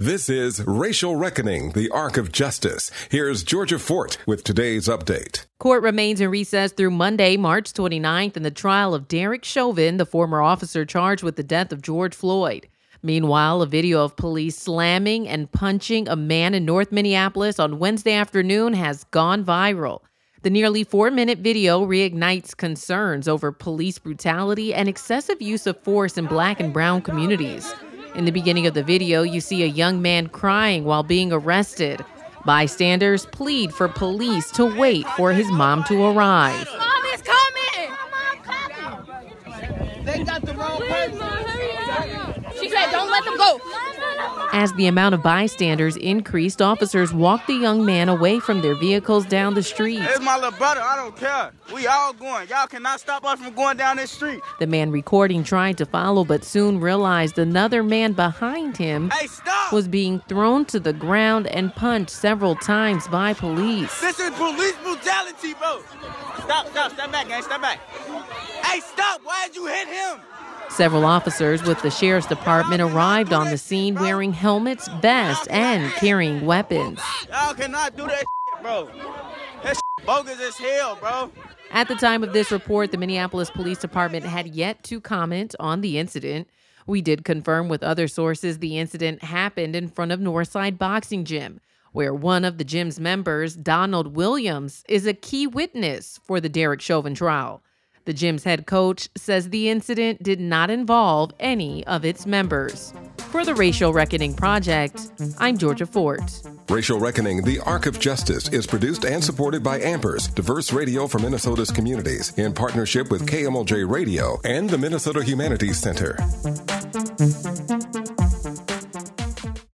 This is Racial Reckoning, the Arc of Justice. Here's Georgia Fort with today's update. Court remains in recess through Monday, March 29th, in the trial of Derek Chauvin, the former officer charged with the death of George Floyd. Meanwhile, a video of police slamming and punching a man in North Minneapolis on Wednesday afternoon has gone viral. The nearly four minute video reignites concerns over police brutality and excessive use of force in black and brown communities. In the beginning of the video, you see a young man crying while being arrested. Bystanders plead for police to wait for his mom to arrive. Mom is coming! Mom, coming. They got the wrong person. She said, don't let them go. As the amount of bystanders increased, officers walked the young man away from their vehicles down the street. It's my little brother. I don't care. We all going. Y'all cannot stop us from going down this street. The man recording tried to follow, but soon realized another man behind him Hey, was being thrown to the ground and punched several times by police. This is police brutality, bro. Stop, stop, step back, gang, step back. Hey, stop! Why'd you hit him? Several officers with the sheriff's department arrived on the scene wearing helmets, vests, and carrying weapons. Y'all cannot do that, shit, bro. That shit bogus as hell, bro. At the time of this report, the Minneapolis Police Department had yet to comment on the incident. We did confirm with other sources the incident happened in front of Northside Boxing Gym, where one of the gym's members, Donald Williams, is a key witness for the Derek Chauvin trial. The gym's head coach says the incident did not involve any of its members. For the Racial Reckoning Project, I'm Georgia Fort. Racial Reckoning, the Arc of Justice is produced and supported by Ampers, diverse radio for Minnesota's communities, in partnership with KMOJ Radio and the Minnesota Humanities Center.